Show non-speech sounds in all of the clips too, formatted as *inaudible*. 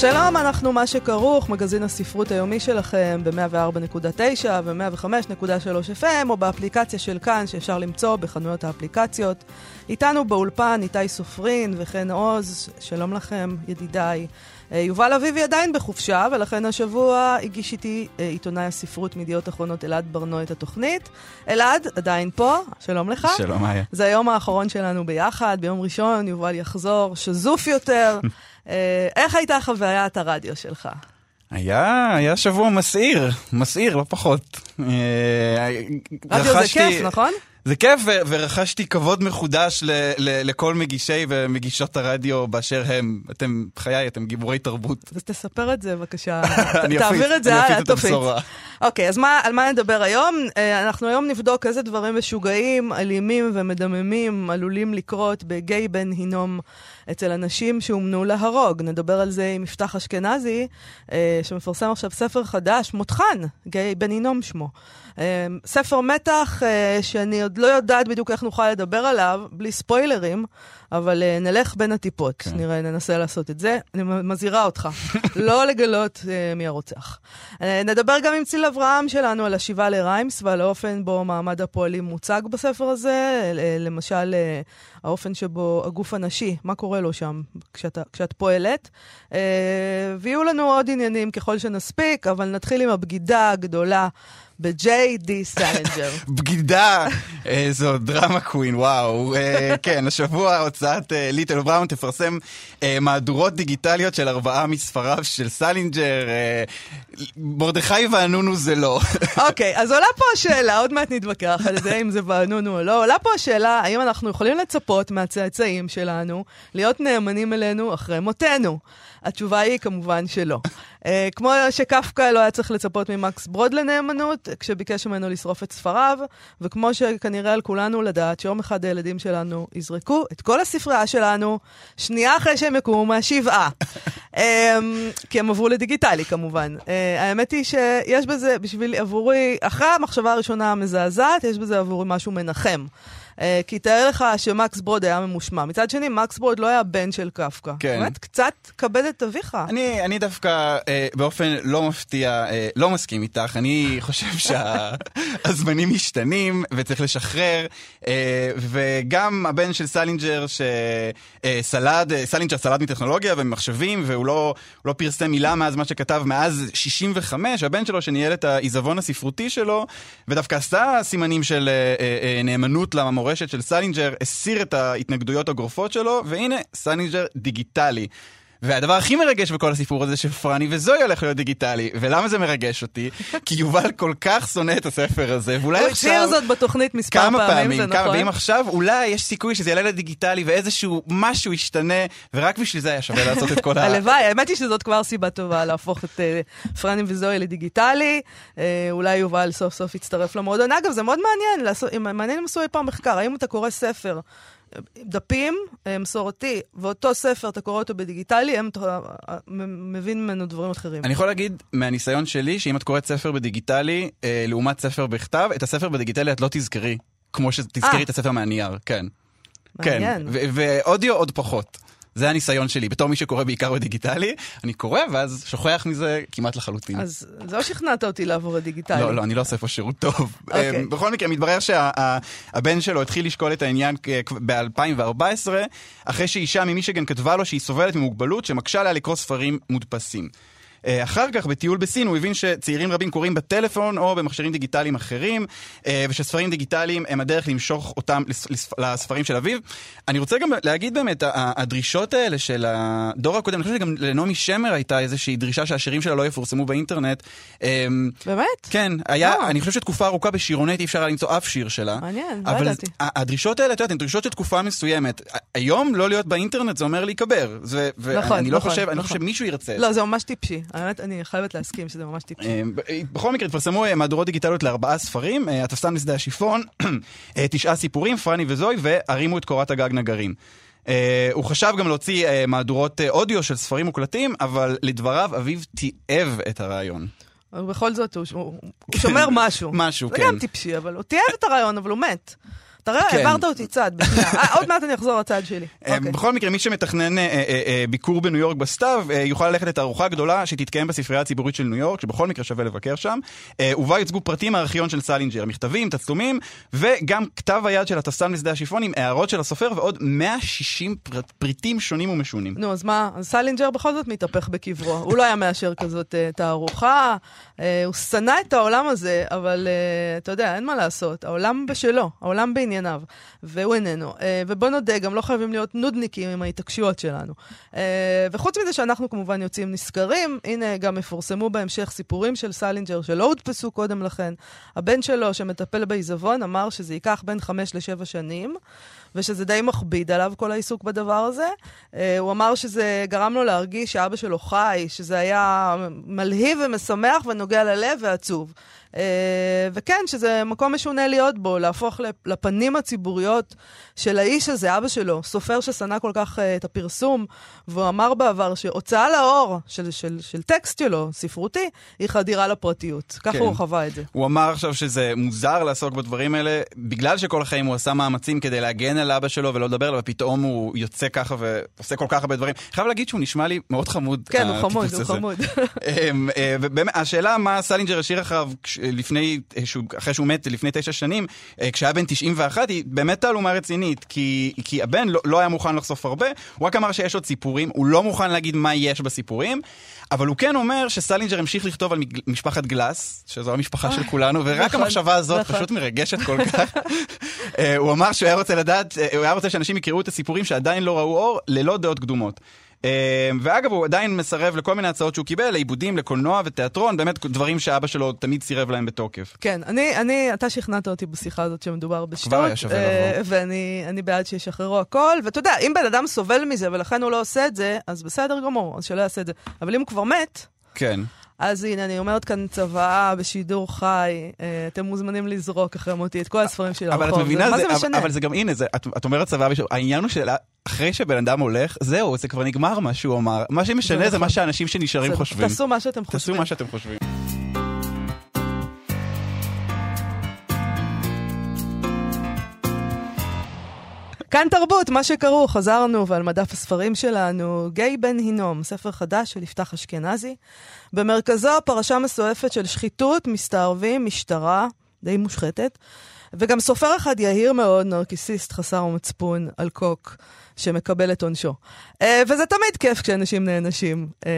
שלום, אנחנו מה שכרוך, מגזין הספרות היומי שלכם ב-104.9 ו-105.3 FM או באפליקציה של כאן שאפשר למצוא בחנויות האפליקציות. איתנו באולפן איתי סופרין וחן עוז, שלום לכם ידידיי. אה, יובל אביבי עדיין בחופשה, ולכן השבוע הגיש איתי אה, עיתונאי הספרות מידיעות אחרונות אלעד ברנוע את התוכנית. אלעד, עדיין פה, שלום לך. שלום, איה. זה היום האחרון שלנו ביחד, ביום ראשון יובל יחזור, שזוף יותר. *laughs* אה, איך הייתה חוויית הרדיו שלך? היה, היה שבוע מסעיר, מסעיר, לא פחות. רדיו זה כיף, נכון? זה כיף, ו- ורכשתי כבוד מחודש ל- ל- לכל מגישי ומגישות הרדיו באשר הם. אתם, חיי, אתם גיבורי תרבות. אז תספר את זה בבקשה. *laughs* אני תעביר את זה הלאה, תופיץ. אוקיי, אז מה, על מה נדבר היום? אה, אנחנו היום נבדוק איזה דברים משוגעים, אלימים ומדממים עלולים לקרות בגיי בן הינום אצל אנשים שהומנו להרוג. נדבר על זה עם יפתח אשכנזי, אה, שמפרסם עכשיו ספר חדש, מותחן, גיי בן הינום שמו. אה, ספר מתח שאני עוד לא יודעת בדיוק איך נוכל לדבר עליו, בלי ספוילרים, אבל אה, נלך בין הטיפות, כן. נראה, ננסה לעשות את זה. אני מזהירה אותך, *laughs* לא לגלות אה, מי הרוצח. אה, נדבר גם עם ציל אברהם שלנו על השיבה לריימס ועל האופן בו מעמד הפועלים מוצג בספר הזה, אה, למשל אה, האופן שבו הגוף הנשי, מה קורה לו שם כשאת, כשאת פועלת. אה, ויהיו לנו עוד עניינים ככל שנספיק, אבל נתחיל עם הבגידה הגדולה. ב-J.D. סלינג'ר. *laughs* בגידה, איזו drama queen, וואו. אה, כן, השבוע הוצאת אה, Little Brown תפרסם אה, מהדורות דיגיטליות של ארבעה מספריו של סלינג'ר. אה, מרדכי ואנונו זה לא. *laughs* אוקיי, אז עולה פה השאלה, עוד מעט נתווכח על זה, אם זה ואנונו או לא, עולה פה השאלה, האם אנחנו יכולים לצפות מהצאצאים שלנו להיות נאמנים אלינו אחרי מותנו? התשובה היא כמובן שלא. Uh, כמו שקפקא לא היה צריך לצפות ממקס ברוד לנאמנות, כשביקש ממנו לשרוף את ספריו, וכמו שכנראה על כולנו לדעת שיום אחד הילדים שלנו יזרקו את כל הספרייה שלנו, שנייה אחרי שהם יקומו מהשבעה. um, כי הם עברו לדיגיטלי כמובן. Uh, האמת היא שיש בזה, בשביל, עבורי, אחרי המחשבה הראשונה המזעזעת, יש בזה עבורי משהו מנחם. אה, כי תאר לך שמקס ברוד היה ממושמע. מצד שני, מקס ברוד לא היה בן של קפקא. כן. באמת, קצת כבד את אביך. אני, אני דווקא אה, באופן לא מפתיע, אה, לא מסכים איתך. אני *laughs* חושב שהזמנים משתנים וצריך לשחרר. אה, וגם הבן של סלינג'ר שסלד, אה, סלינג'ר סלד מטכנולוגיה וממחשבים, והוא לא, לא פרסם מילה מאז מה שכתב מאז 65, הבן שלו שניהל את העיזבון הספרותי שלו, ודווקא עשה סימנים של אה, אה, אה, נאמנות למורשת של סלינג'ר, הסיר את ההתנגדויות הגורפות שלו, והנה, סלינג'ר דיגיטלי. והדבר הכי מרגש בכל הסיפור הזה שפרני וזואי הולך להיות דיגיטלי. ולמה זה מרגש אותי? *laughs* כי יובל כל כך שונא את הספר הזה, ואולי הוא עכשיו... הצהיר זאת בתוכנית מספר פעמים, פעמים, זה כמה, נכון. ואם עכשיו אולי יש סיכוי שזה יעלה לדיגיטלי ואיזשהו משהו ישתנה, ורק בשביל זה היה שווה לעשות את כל ה... הלוואי, האמת היא שזאת כבר סיבה טובה להפוך את אה, פרני וזוהי לדיגיטלי. אה, אולי יובל סוף סוף יצטרף למועדון. אגב, זה מאוד מעניין, לעשות- מעניין אם עשו אי פעם מחקר, האם אתה קורא ספר, דפים, אה, מסורתי, ואותו ספר, אתה קורא אותו בדיגיטלי, הם, אתה אה, מבין ממנו דברים אחרים. אני יכול להגיד מהניסיון שלי, שאם את קוראת ספר בדיגיטלי, אה, לעומת ספר בכתב, את הספר בדיגיטלי את לא תזכרי, כמו שתזכרי. את הספר מהנייר, כן. מעניין. כן, ואודיו עוד פחות. זה הניסיון שלי, בתור מי שקורא בעיקר בדיגיטלי, אני קורא ואז שוכח מזה כמעט לחלוטין. אז לא שכנעת אותי לעבור לדיגיטלי. לא, לא, אני לא עושה פה שירות טוב. אוקיי. אה, בכל מקרה, מתברר שהבן שלו התחיל לשקול את העניין ב-2014, אחרי שאישה ממישיגן כתבה לו שהיא סובלת ממוגבלות שמקשה עליה לקרוא ספרים מודפסים. אה, אחר כך, בטיול בסין, הוא הבין שצעירים רבים קוראים בטלפון או במכשירים דיגיטליים אחרים, אה, ושספרים דיגיטליים הם הדרך למשוך אותם לס- לס- לספרים של אביו. אני רוצה גם להגיד באמת, הדרישות האלה של הדור הקודם, אני חושב שגם לנעמי שמר הייתה איזושהי דרישה שהשירים שלה לא יפורסמו באינטרנט. אה, באמת? כן, היה, אה. אני חושב שתקופה ארוכה בשירונט אי אפשר היה למצוא אף שיר שלה. מעניין, לא ידעתי. הדרישות האלה, את יודעת, הן דרישות של תקופה מסוימת. היום לא להיות באינטרנט זה אומר להיקבר. נכון, לא נכון, אני לא נכון. חושב שמישהו ירצה את לא. זה ממש טיפשי. האמת, אני חייבת להסכים שזה ממש טיפשי. אה, ב- בכל מקרה, התפרסמו אה, מהדורות דיגיטליות לארבעה ספרים, אה, התפסן לשדה השיפון, אה, תשעה סיפורים, פרני וזוי, והרימו את קורת הגג נגרים. אה, הוא חשב גם להוציא אה, מהדורות אה, אודיו של ספרים מוקלטים, אבל לדבריו אביו תיעב את הרעיון. אבל בכל זאת, הוא, הוא, הוא שומר *laughs* משהו. משהו, זה כן. גם טיפשי, אבל הוא תיעב את הרעיון, אבל הוא מת. אתה רואה, כן. העברת אותי צד. אה, עוד מעט אני אחזור לצד שלי. אה, אוקיי. בכל מקרה, מי שמתכנן אה, אה, אה, ביקור בניו יורק בסתיו, יוכל ללכת לתערוכה גדולה שתתקיים בספרייה הציבורית של ניו יורק, שבכל מקרה שווה לבקר שם, ובה יוצגו פרטים מהארכיון של סלינג'ר, מכתבים, תצלומים, וגם כתב היד של התפסן לשדה השיפון עם הערות של הסופר, ועוד 160 פר- פריטים שונים ומשונים. נו, אז מה? סלינג'ר בכל זאת מתהפך בקברו. הוא לא היה מאשר כזאת תערוכה, הוא שנא את העולם הזה, אבל אתה יודע, אין מה לעשות. העולם בשלו, העולם בענייניו, והוא איננו. אה, ובוא נודה, גם לא חייבים להיות נודניקים עם ההתעקשויות שלנו. אה, וחוץ מזה שאנחנו כמובן יוצאים נשכרים, הנה גם יפורסמו בהמשך סיפורים של סלינג'ר שלא הודפסו קודם לכן. הבן שלו, שמטפל בעיזבון, אמר שזה ייקח בין חמש לשבע שנים. ושזה די מכביד עליו כל העיסוק בדבר הזה. Uh, הוא אמר שזה גרם לו להרגיש שאבא שלו חי, שזה היה מלהיב ומשמח ונוגע ללב ועצוב. Uh, וכן, שזה מקום משונה להיות בו, להפוך לפ- לפנים הציבוריות של האיש הזה, אבא שלו, סופר ששנא כל כך uh, את הפרסום, והוא אמר בעבר שהוצאה לאור של, של, של טקסט שלו, ספרותי, היא חדירה לפרטיות. ככה כן. הוא חווה את זה. הוא אמר עכשיו שזה מוזר לעסוק בדברים האלה, בגלל שכל החיים הוא עשה מאמצים כדי להגן על אבא שלו ולא לדבר עליו, ופתאום הוא יוצא ככה ועושה כל כך הרבה דברים. חייב להגיד שהוא נשמע לי מאוד חמוד. כן, הוא חמוד, הוא הזה. חמוד. אמ, אה, ובאמת, השאלה מה סלינג'ר השאיר אחריו לפני, אה, אחרי שהוא מת לפני תשע שנים, אה, כשהיה בן 91, היא באמת תעלומה רצינית, כי, כי הבן לא, לא היה מוכן לחשוף הרבה, הוא רק אמר שיש עוד סיפורים, הוא לא מוכן להגיד מה יש בסיפורים, אבל הוא כן אומר שסלינג'ר המשיך לכתוב על משפחת גלס, שזו המשפחה של כולנו, ורק נכון, המחשבה הזאת נכון. פשוט מרגשת כל כך. *laughs* הוא אמר שהוא היה רוצה לדעת, הוא היה רוצה שאנשים יקראו את הסיפורים שעדיין לא ראו אור, ללא דעות קדומות. אה, ואגב, הוא עדיין מסרב לכל מיני הצעות שהוא קיבל, לעיבודים, לקולנוע ותיאטרון, באמת דברים שאבא שלו תמיד סירב להם בתוקף. כן, אני, אני, אתה שכנעת אותי בשיחה הזאת שמדובר בשטות. כבר היה שווה אה, לבוא. ואני אני בעד שישחררו הכל. ואתה יודע, אם בן אדם סובל מזה ולכן הוא לא עושה את זה, אז בסדר גמור, אז שלא יעשה את זה. אבל אם הוא כבר מת, כן. אז הנה, אני אומרת כאן צוואה בשידור חי, אה, אתם מוזמנים לזרוק אחרי מותי את כל הספרים שלי אבל את לרחוב. מבינה, זה, זה משנה? אבל, אבל זה גם, הנה, זה, את, את אומרת צבא, בשביל- העניין הוא שאחרי שבן אדם הולך, זהו, זה כבר נגמר מה שהוא אמר. מה שמשנה זה, נכון. מה שאנשים שנשארים חושבים. תעשו מה שאתם תעשו חושבים. מה שאתם חושבים. כאן תרבות, מה שקראו, חזרנו, ועל מדף הספרים שלנו, גיא בן הינום, ספר חדש של יפתח אשכנזי. במרכזו פרשה מסועפת של שחיתות, מסתערבים, משטרה, די מושחתת, וגם סופר אחד יהיר מאוד, נרקיסיסט חסר מצפון, אלקוק, שמקבל את עונשו. אה, וזה תמיד כיף כשאנשים נענשים אה,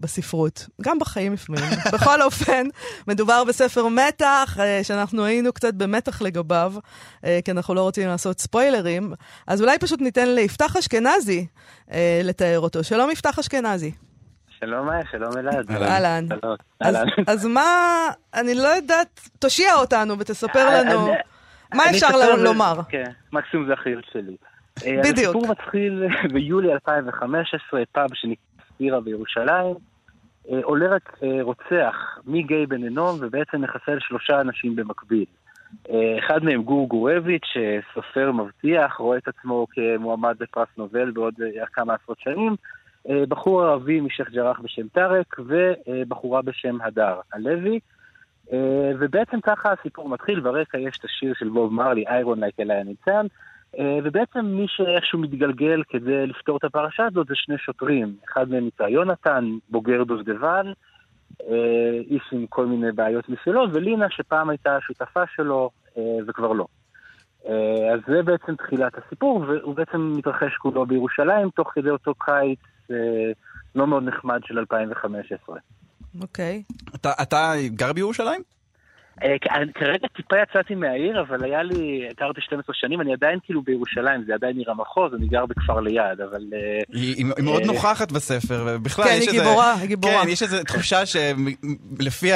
בספרות, גם בחיים לפעמים. *laughs* בכל אופן, מדובר בספר מתח, אה, שאנחנו היינו קצת במתח לגביו, כי אנחנו לא רוצים לעשות ספוילרים, אז אולי פשוט ניתן ליפתח אשכנזי לתאר אותו. שלום יפתח אשכנזי. שלום מאיה, שלום אלעד. אהלן. אז, מה, אני לא יודעת, תושיע אותנו ותספר לנו אני- מה אפשר לומר. כן, מקסימום זה החיוך שלי. אה, בדיוק. הסיפור מתחיל *laughs* ביולי 2015, פאב שנקרא ספירה בירושלים. אה, עולה רק אה, רוצח מגיי בן אנום ובעצם מחסל שלושה אנשים במקביל. אה, אחד מהם גור גורביץ', סופר מבטיח, רואה את עצמו כמועמד לפרס נובל בעוד אה, כמה עשרות שנים. אה, בחור ערבי משייח' ג'ראח בשם טארק ובחורה בשם הדר הלוי. אה, ובעצם ככה הסיפור מתחיל, ברקע יש את השיר של בוב מרלי, איירון לייק אליי הניצן, ובעצם מי שאיכשהו מתגלגל כדי לפתור את הפרשה הזאת זה שני שוטרים. אחד מהם נקרא יונתן, בוגר דובדבן, אה, איש עם כל מיני בעיות משלו, ולינה שפעם הייתה השותפה שלו וכבר לא. אה, אז זה בעצם תחילת הסיפור, והוא בעצם מתרחש כולו בירושלים, תוך כדי אותו קיץ אה, לא מאוד נחמד של 2015. אוקיי. אתה, אתה גר בירושלים? אה, כרגע טיפה יצאתי מהעיר, אבל היה לי, גרתי 12 שנים, אני עדיין כאילו בירושלים, זה עדיין עיר המחוז, אני גר בכפר ליד, אבל... היא, היא היא מאוד נוכחת בספר, ובכלל כן, יש היא איזה... גיבורה, היא גיבורה. כן, יש איזו תחושה שלפי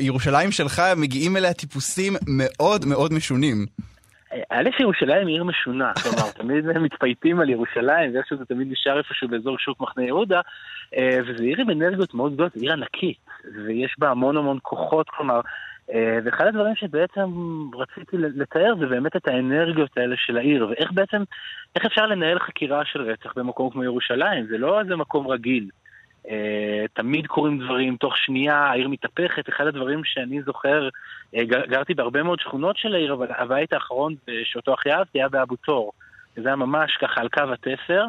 ירושלים שלך מגיעים אליה טיפוסים מאוד מאוד משונים. האלה שירושלים היא עיר משונה, כלומר, *laughs* תמיד הם מתפייטים על ירושלים, ואיכשהו זה תמיד נשאר איפשהו באזור שוק מחנה יהודה, אה, וזו עיר עם אנרגיות מאוד גדולות, עיר ענקית, ויש בה המון המון כוחות, כלומר, אה, ואחד הדברים שבעצם רציתי לתאר זה באמת את האנרגיות האלה של העיר, ואיך בעצם, איך אפשר לנהל חקירה של רצח במקום כמו ירושלים, זה לא איזה מקום רגיל. Uh, תמיד קורים דברים, תוך שנייה העיר מתהפכת. אחד הדברים שאני זוכר, uh, גרתי בהרבה מאוד שכונות של העיר, אבל הבית האחרון שאותו הכי אהבתי היה באבו תור. זה היה ממש ככה על קו התפר,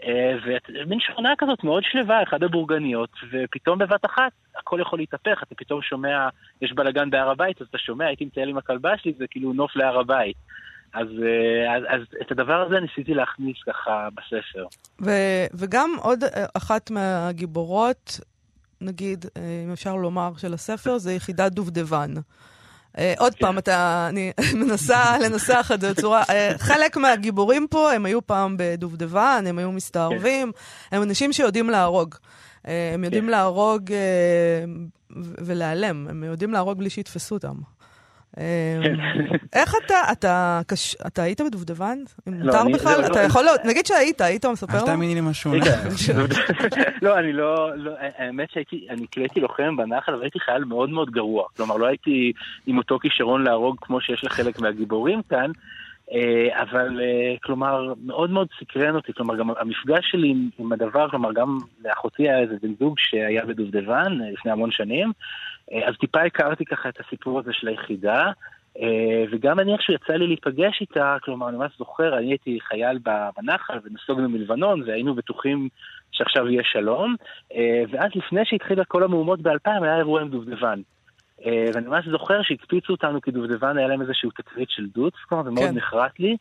uh, ומין שכונה כזאת מאוד שלווה, אחד הבורגניות, ופתאום בבת אחת הכל יכול להתהפך, אתה פתאום שומע, יש בלאגן בהר הבית, אז אתה שומע, הייתי מטייל עם הכלבה שלי, זה כאילו נוף להר הבית. אז, אז, אז את הדבר הזה ניסיתי להכניס ככה בספר. ו, וגם עוד אחת מהגיבורות, נגיד, אם אפשר לומר, של הספר, זה יחידת דובדבן. עוד כן. פעם, אתה, אני *laughs* מנסה לנסח את זה בצורה... חלק מהגיבורים פה, הם היו פעם בדובדבן, הם היו מסתערבים. הם אנשים שיודעים להרוג. הם יודעים כן. להרוג ולהיעלם, הם יודעים להרוג בלי שיתפסו אותם. אמ, *laughs* איך אתה, אתה, אתה היית בדובדבן? אם לא, מותר בכלל? לא- אתה יכול, נגיד שהיית, היית מספר לנו? אל תאמיני לי משהו. *laughs* *laughs* לא, אני לא, האמת שהייתי, אני כאילו הייתי לוחם בנחל, אבל הייתי חייל מאוד מאוד גרוע. כלומר, לא הייתי עם אותו כישרון להרוג כמו שיש לחלק מהגיבורים כאן. אה, אבל אה, כלומר, מאוד מאוד סקרן אותי, כלומר, גם המפגש שלי עם, עם הדבר, כלומר, גם לאחותי היה איזה בן זוג שהיה בדובדבן אה, לפני המון שנים, אז טיפה הכרתי ככה את הסיפור הזה של היחידה, וגם אני איכשהו יצא לי להיפגש איתה, כלומר, אני ממש זוכר, אני הייתי חייל בנחל ונסוגנו מלבנון, והיינו בטוחים שעכשיו יהיה שלום, ואז לפני שהתחילה כל המהומות באלפיים, היה אירוע עם דובדבן. אה, ואני ממש זוכר שהקפיצו אותנו כדובדבן, היה להם איזשהו תקרית של דוץ, כלומר, ומאוד כן. נחרט לי.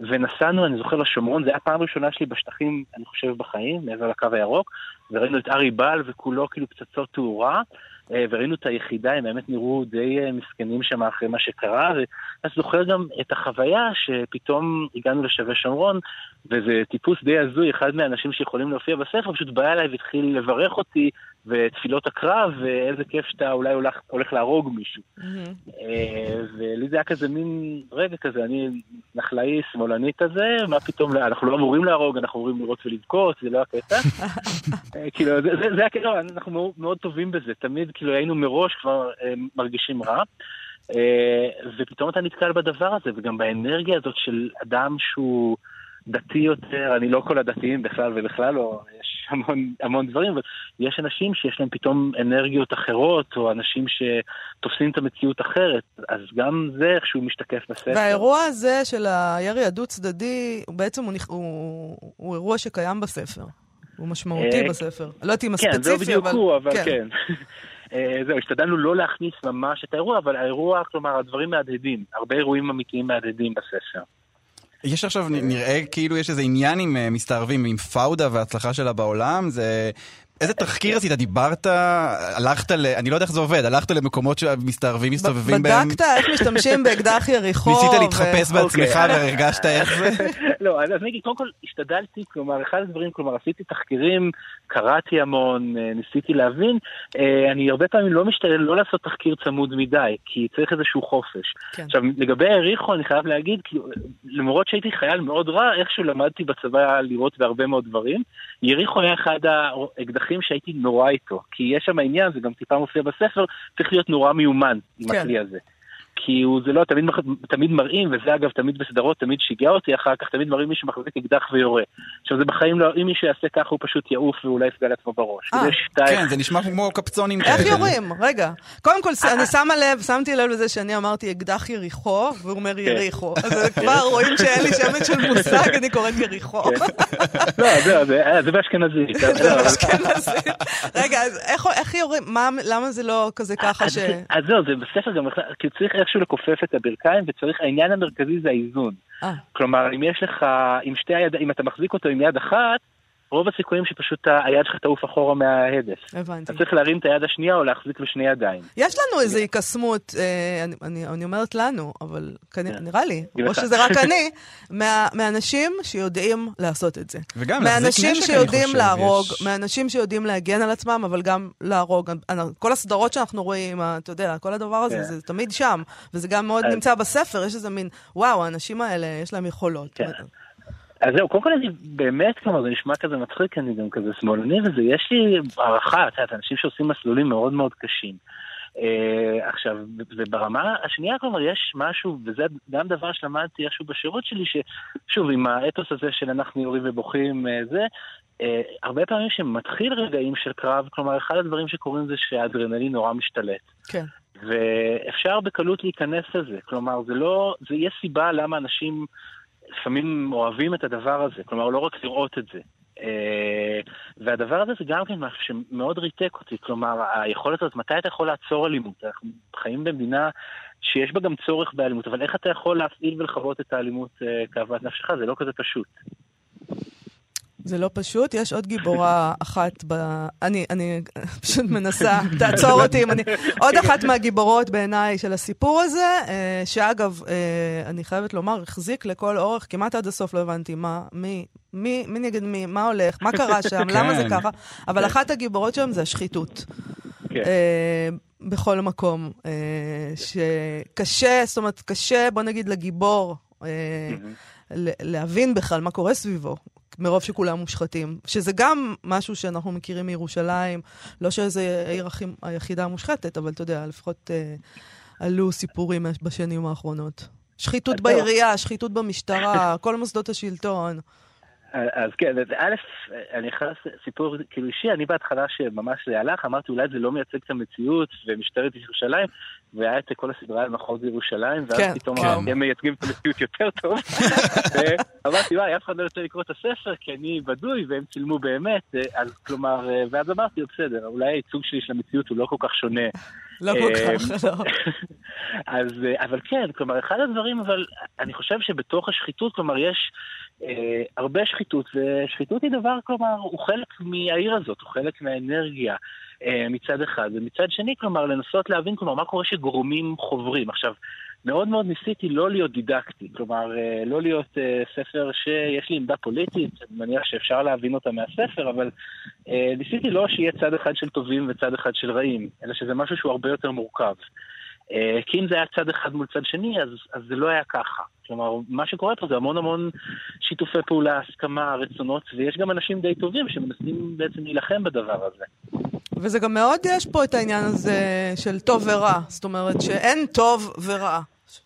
ונסענו, אני זוכר, לשומרון, זו הייתה הפעם הראשונה שלי בשטחים, אני חושב, בחיים, מעבר לקו הירוק, וראינו את ארי בל וכולו כאילו פצצות תאורה, אה, וראינו את היחידה, הם באמת נראו די אה, מסכנים שם אחרי מה שקרה, ואז זוכר גם את החוויה שפתאום הגענו לשבי שומרון, וזה טיפוס די הזוי, אחד מהאנשים שיכולים להופיע בספר פשוט בא אליי והתחיל לברך אותי ותפילות הקרב, ואיזה כיף שאתה אולי הולך, הולך להרוג מישהו. Mm-hmm. ולי זה היה כזה מין רגע כזה, אני נחלאי שמאלני כזה, מה פתאום, אנחנו לא אמורים להרוג, אנחנו אמורים לראות ולבכות, זה לא הקטע. *laughs* אה, כאילו, זה, זה, זה הקטע, אנחנו מאוד, מאוד טובים בזה, תמיד כאילו היינו מראש כבר אה, מרגישים רע. ופתאום אתה נתקל בדבר הזה, וגם באנרגיה הזאת של אדם שהוא... דתי יותר, אני לא כל הדתיים בכלל ובכלל לא, יש המון, המון דברים, אבל יש אנשים שיש להם פתאום אנרגיות אחרות, או אנשים שתופסים את המציאות אחרת, אז גם זה איכשהו משתקף בספר. והאירוע הזה של הירי הדו-צדדי, הוא בעצם הוא, הוא, הוא אירוע שקיים בספר. הוא משמעותי אה, בספר. לא יודעת אם הספציפי, אבל... כן, זה בדיוק הוא, אבל כן. כן. אה, זהו, השתדלנו לא להכניס ממש את האירוע, אבל האירוע, כלומר, הדברים מהדהדים. הרבה אירועים אמיתיים מהדהדים בספר. יש עכשיו, נראה כאילו יש איזה עניין עם אה, מסתערבים, עם פאודה וההצלחה שלה בעולם, זה איזה תחקיר עשית? דיברת, הלכת ל... אני לא יודע איך זה עובד, הלכת למקומות שמסתערבים מסתובבים בהם? בדקת איך משתמשים באקדח *laughs* יריחו? ניסית להתחפש בעצמך אוקיי. והרגשת איך זה? *laughs* לא, אז אני אגיד, קודם כל השתדלתי, כלומר, אחד הדברים, כלומר, עשיתי תחקירים, קראתי המון, אה, ניסיתי להבין, אה, אני הרבה פעמים לא משתדל לא לעשות תחקיר צמוד מדי, כי צריך איזשהו חופש. כן. עכשיו, לגבי יריחו, אני חייב להגיד, כאילו, למרות שהייתי חייל מאוד רע, איכשהו למדתי בצבא לראות בהרבה מאוד דברים. יריחו היה אחד האקדחים דרכים שהייתי נורא איתו. כי יש שם עניין, זה גם טיפה מופיע בספר, צריך להיות נורא מיומן עם כן. הכלי הזה. כי הוא, זה לא, תמיד, תמיד מראים, וזה אגב תמיד בסדרות, תמיד שיגע אותי אחר כך, תמיד מראים מישהו מחזיק אקדח ויורה. עכשיו זה בחיים לא, אם מישהו יעשה ככה הוא פשוט יעוף ואולי יפגע לעצמו בראש. אה, כן, זה נשמע כמו קפצונים. איך יורים? רגע. קודם כל, אני שמה לב, שמתי לב לזה שאני אמרתי אקדח יריחו, והוא אומר כן. יריחו. אז כבר רואים שאין לי שמץ של מושג, אני קוראת יריחו. כן. לא, זה באשכנזית. זה באשכנזית. *laughs* רגע, אז איך יורים? למה זה לא כזה ככה ש... אז זהו, זה בספר גם, כי צריך איכשהו לכופף את הברכיים, וצריך, העניין המרכזי זה האיזון. 아. אה. כלומר, אם יש לך, עם שתי הידיים, אם אתה מחזיק אותו עם יד אחת, רוב הסיכויים שפשוט היד שלך תעוף אחורה מההדף. הבנתי. אתה צריך להרים את היד השנייה או להחזיק בשני ידיים. יש לנו איזו היקסמות, אה, אני, אני, אני אומרת לנו, אבל כנראה, כן. נראה לי, או. שזה רק *laughs* אני, מה, מאנשים שיודעים לעשות את זה. וגם להחזיק מאנשים נשק, אני שיודעים חושב, להרוג, יש- מאנשים שיודעים להגן על עצמם, אבל גם להרוג. אני- כל הסדרות שאנחנו רואים, אתה יודע, כל הדבר הזה, כן. זה תמיד שם, וזה גם מאוד נמצא בספר, יש איזה מין, וואו, האנשים האלה, יש להם יכולות. אז זהו, קודם כל אני באמת, כלומר, זה נשמע כזה מצחיק, אני גם כזה שמאלני וזה, יש לי הערכה, את יודעת, אנשים שעושים מסלולים מאוד מאוד קשים. Uh, עכשיו, וברמה השנייה, כלומר, יש משהו, וזה גם דבר שלמדתי איכשהו בשירות שלי, ששוב, עם האתוס הזה של אנחנו יורים ובוכים, uh, זה, uh, הרבה פעמים שמתחיל רגעים של קרב, כלומר, אחד הדברים שקורים זה שהאדרנלין נורא משתלט. כן. ואפשר בקלות להיכנס לזה. כלומר, זה לא, זה יש סיבה למה אנשים לפעמים אוהבים את הדבר הזה. כלומר, לא רק לראות את זה. אה, והדבר הזה זה גם כן משהו שמאוד ריתק אותי. כלומר, היכולת הזאת, מתי אתה יכול לעצור אלימות? אנחנו חיים במדינה שיש בה גם צורך באלימות, אבל איך אתה יכול להפעיל ולכבות את האלימות אה, כאוות נפשך? זה לא כזה פשוט. זה לא פשוט, יש עוד גיבורה אחת ב... אני, אני פשוט מנסה, תעצור אותי אם אני... עוד אחת מהגיבורות בעיניי של הסיפור הזה, אה, שאגב, אה, אני חייבת לומר, החזיק לכל אורך, כמעט עד הסוף לא הבנתי מה, מי, מי, מי נגד מי, מה הולך, מה קרה שם, למה זה כן. ככה, אבל אחת הגיבורות שם זה השחיתות. כן. אה, בכל מקום, שקשה, זאת אומרת, קשה, בוא נגיד, לגיבור להבין בכלל מה קורה סביבו, מרוב שכולם מושחתים. שזה גם משהו שאנחנו מכירים מירושלים, לא שזה העיר היחידה המושחתת, אבל אתה יודע, לפחות אה, עלו סיפורים בשנים האחרונות. שחיתות. בעירייה, שחיתות במשטרה, כל מוסדות השלטון. אז כן, אז א', אני נכנס סיפור כאילו אישי, אני בהתחלה שממש זה הלך, אמרתי אולי זה לא מייצג את המציאות ומשטרת ירושלים, והיה את כל הסדרה על מחוז ירושלים, ואז כן, פתאום כן. הם מייצגים את המציאות יותר טוב. *laughs* ואמרתי, וואי, אף אחד לא יוצא לקרוא את הספר, כי אני בדוי והם צילמו באמת, אז כלומר, ואז אמרתי, בסדר, אולי הייצוג שלי של המציאות הוא לא כל כך שונה. לא כל אה, כך, לא. *laughs* אז, אה, אבל כן, כלומר, אחד הדברים, אבל אני חושב שבתוך השחיתות, כלומר, יש אה, הרבה שחיתות, ושחיתות היא דבר, כלומר, הוא חלק מהעיר הזאת, הוא חלק מהאנרגיה אה, מצד אחד, ומצד שני, כלומר, לנסות להבין, כלומר, מה קורה שגורמים חוברים. עכשיו, מאוד מאוד ניסיתי לא להיות דידקטי, כלומר, אה, לא להיות אה, ספר שיש לי עמדה פוליטית, אני מניח שאפשר להבין אותה מהספר, אבל אה, ניסיתי לא שיהיה צד אחד של טובים וצד אחד של רעים, אלא שזה משהו שהוא הרבה יותר מורכב. אה, כי אם זה היה צד אחד מול צד שני, אז, אז זה לא היה ככה. כלומר, מה שקורה פה זה המון המון שיתופי פעולה, הסכמה, רצונות, ויש גם אנשים די טובים שמנסים בעצם להילחם בדבר הזה. וזה גם מאוד, יש פה את העניין הזה של טוב ורע. זאת אומרת שאין טוב ורע.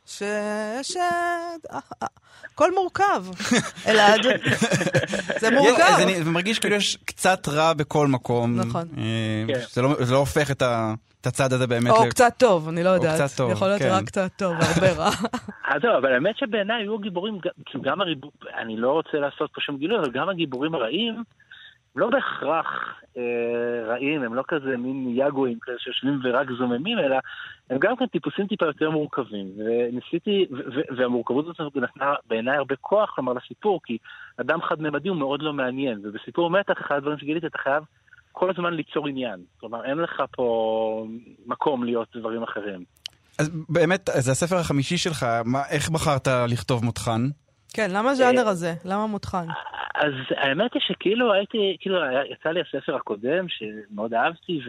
שיש... אה, אה, הכל מורכב. *laughs* אלעד, זה מורכב. זה מרגיש כאילו יש קצת רע בכל מקום. נכון. כן. זה לא- זה לא הופך את ה- את הצד הזה באמת. או ל- קצת טוב, אני לא יודעת. קצת טוב, יכול להיות כן. רק קצת טוב, הרבה רע. אז זהו, אבל האמת שבעיניי היו גיבורים, גם- כאילו גם הריבו... אני לא רוצה לעשות פה שום גילוי, אבל גם הגיבורים הרעים, לא בהכרח אה, רעים, הם לא כזה מין יגואים כאלה שיושבים ורק זוממים, אלא הם גם כן טיפוסים טיפה יותר מורכבים. וניסיתי, ו- ו- והמורכבות הזאת נתנה בעיניי הרבה כוח, כלומר, לסיפור, כי אדם חד-ממדי הוא מאוד לא מעניין, ובסיפור מתח, אחד הדברים שגיליתי, אתה חייב כל הזמן ליצור עניין. כלומר, אין לך פה מקום להיות דברים אחרים. אז באמת, זה הספר החמישי שלך, מה- איך בחרת לכתוב מותחן? כן, למה הז'אנר הזה? למה מותחן? אז האמת היא שכאילו הייתי, כאילו יצא לי הספר הקודם שמאוד אהבתי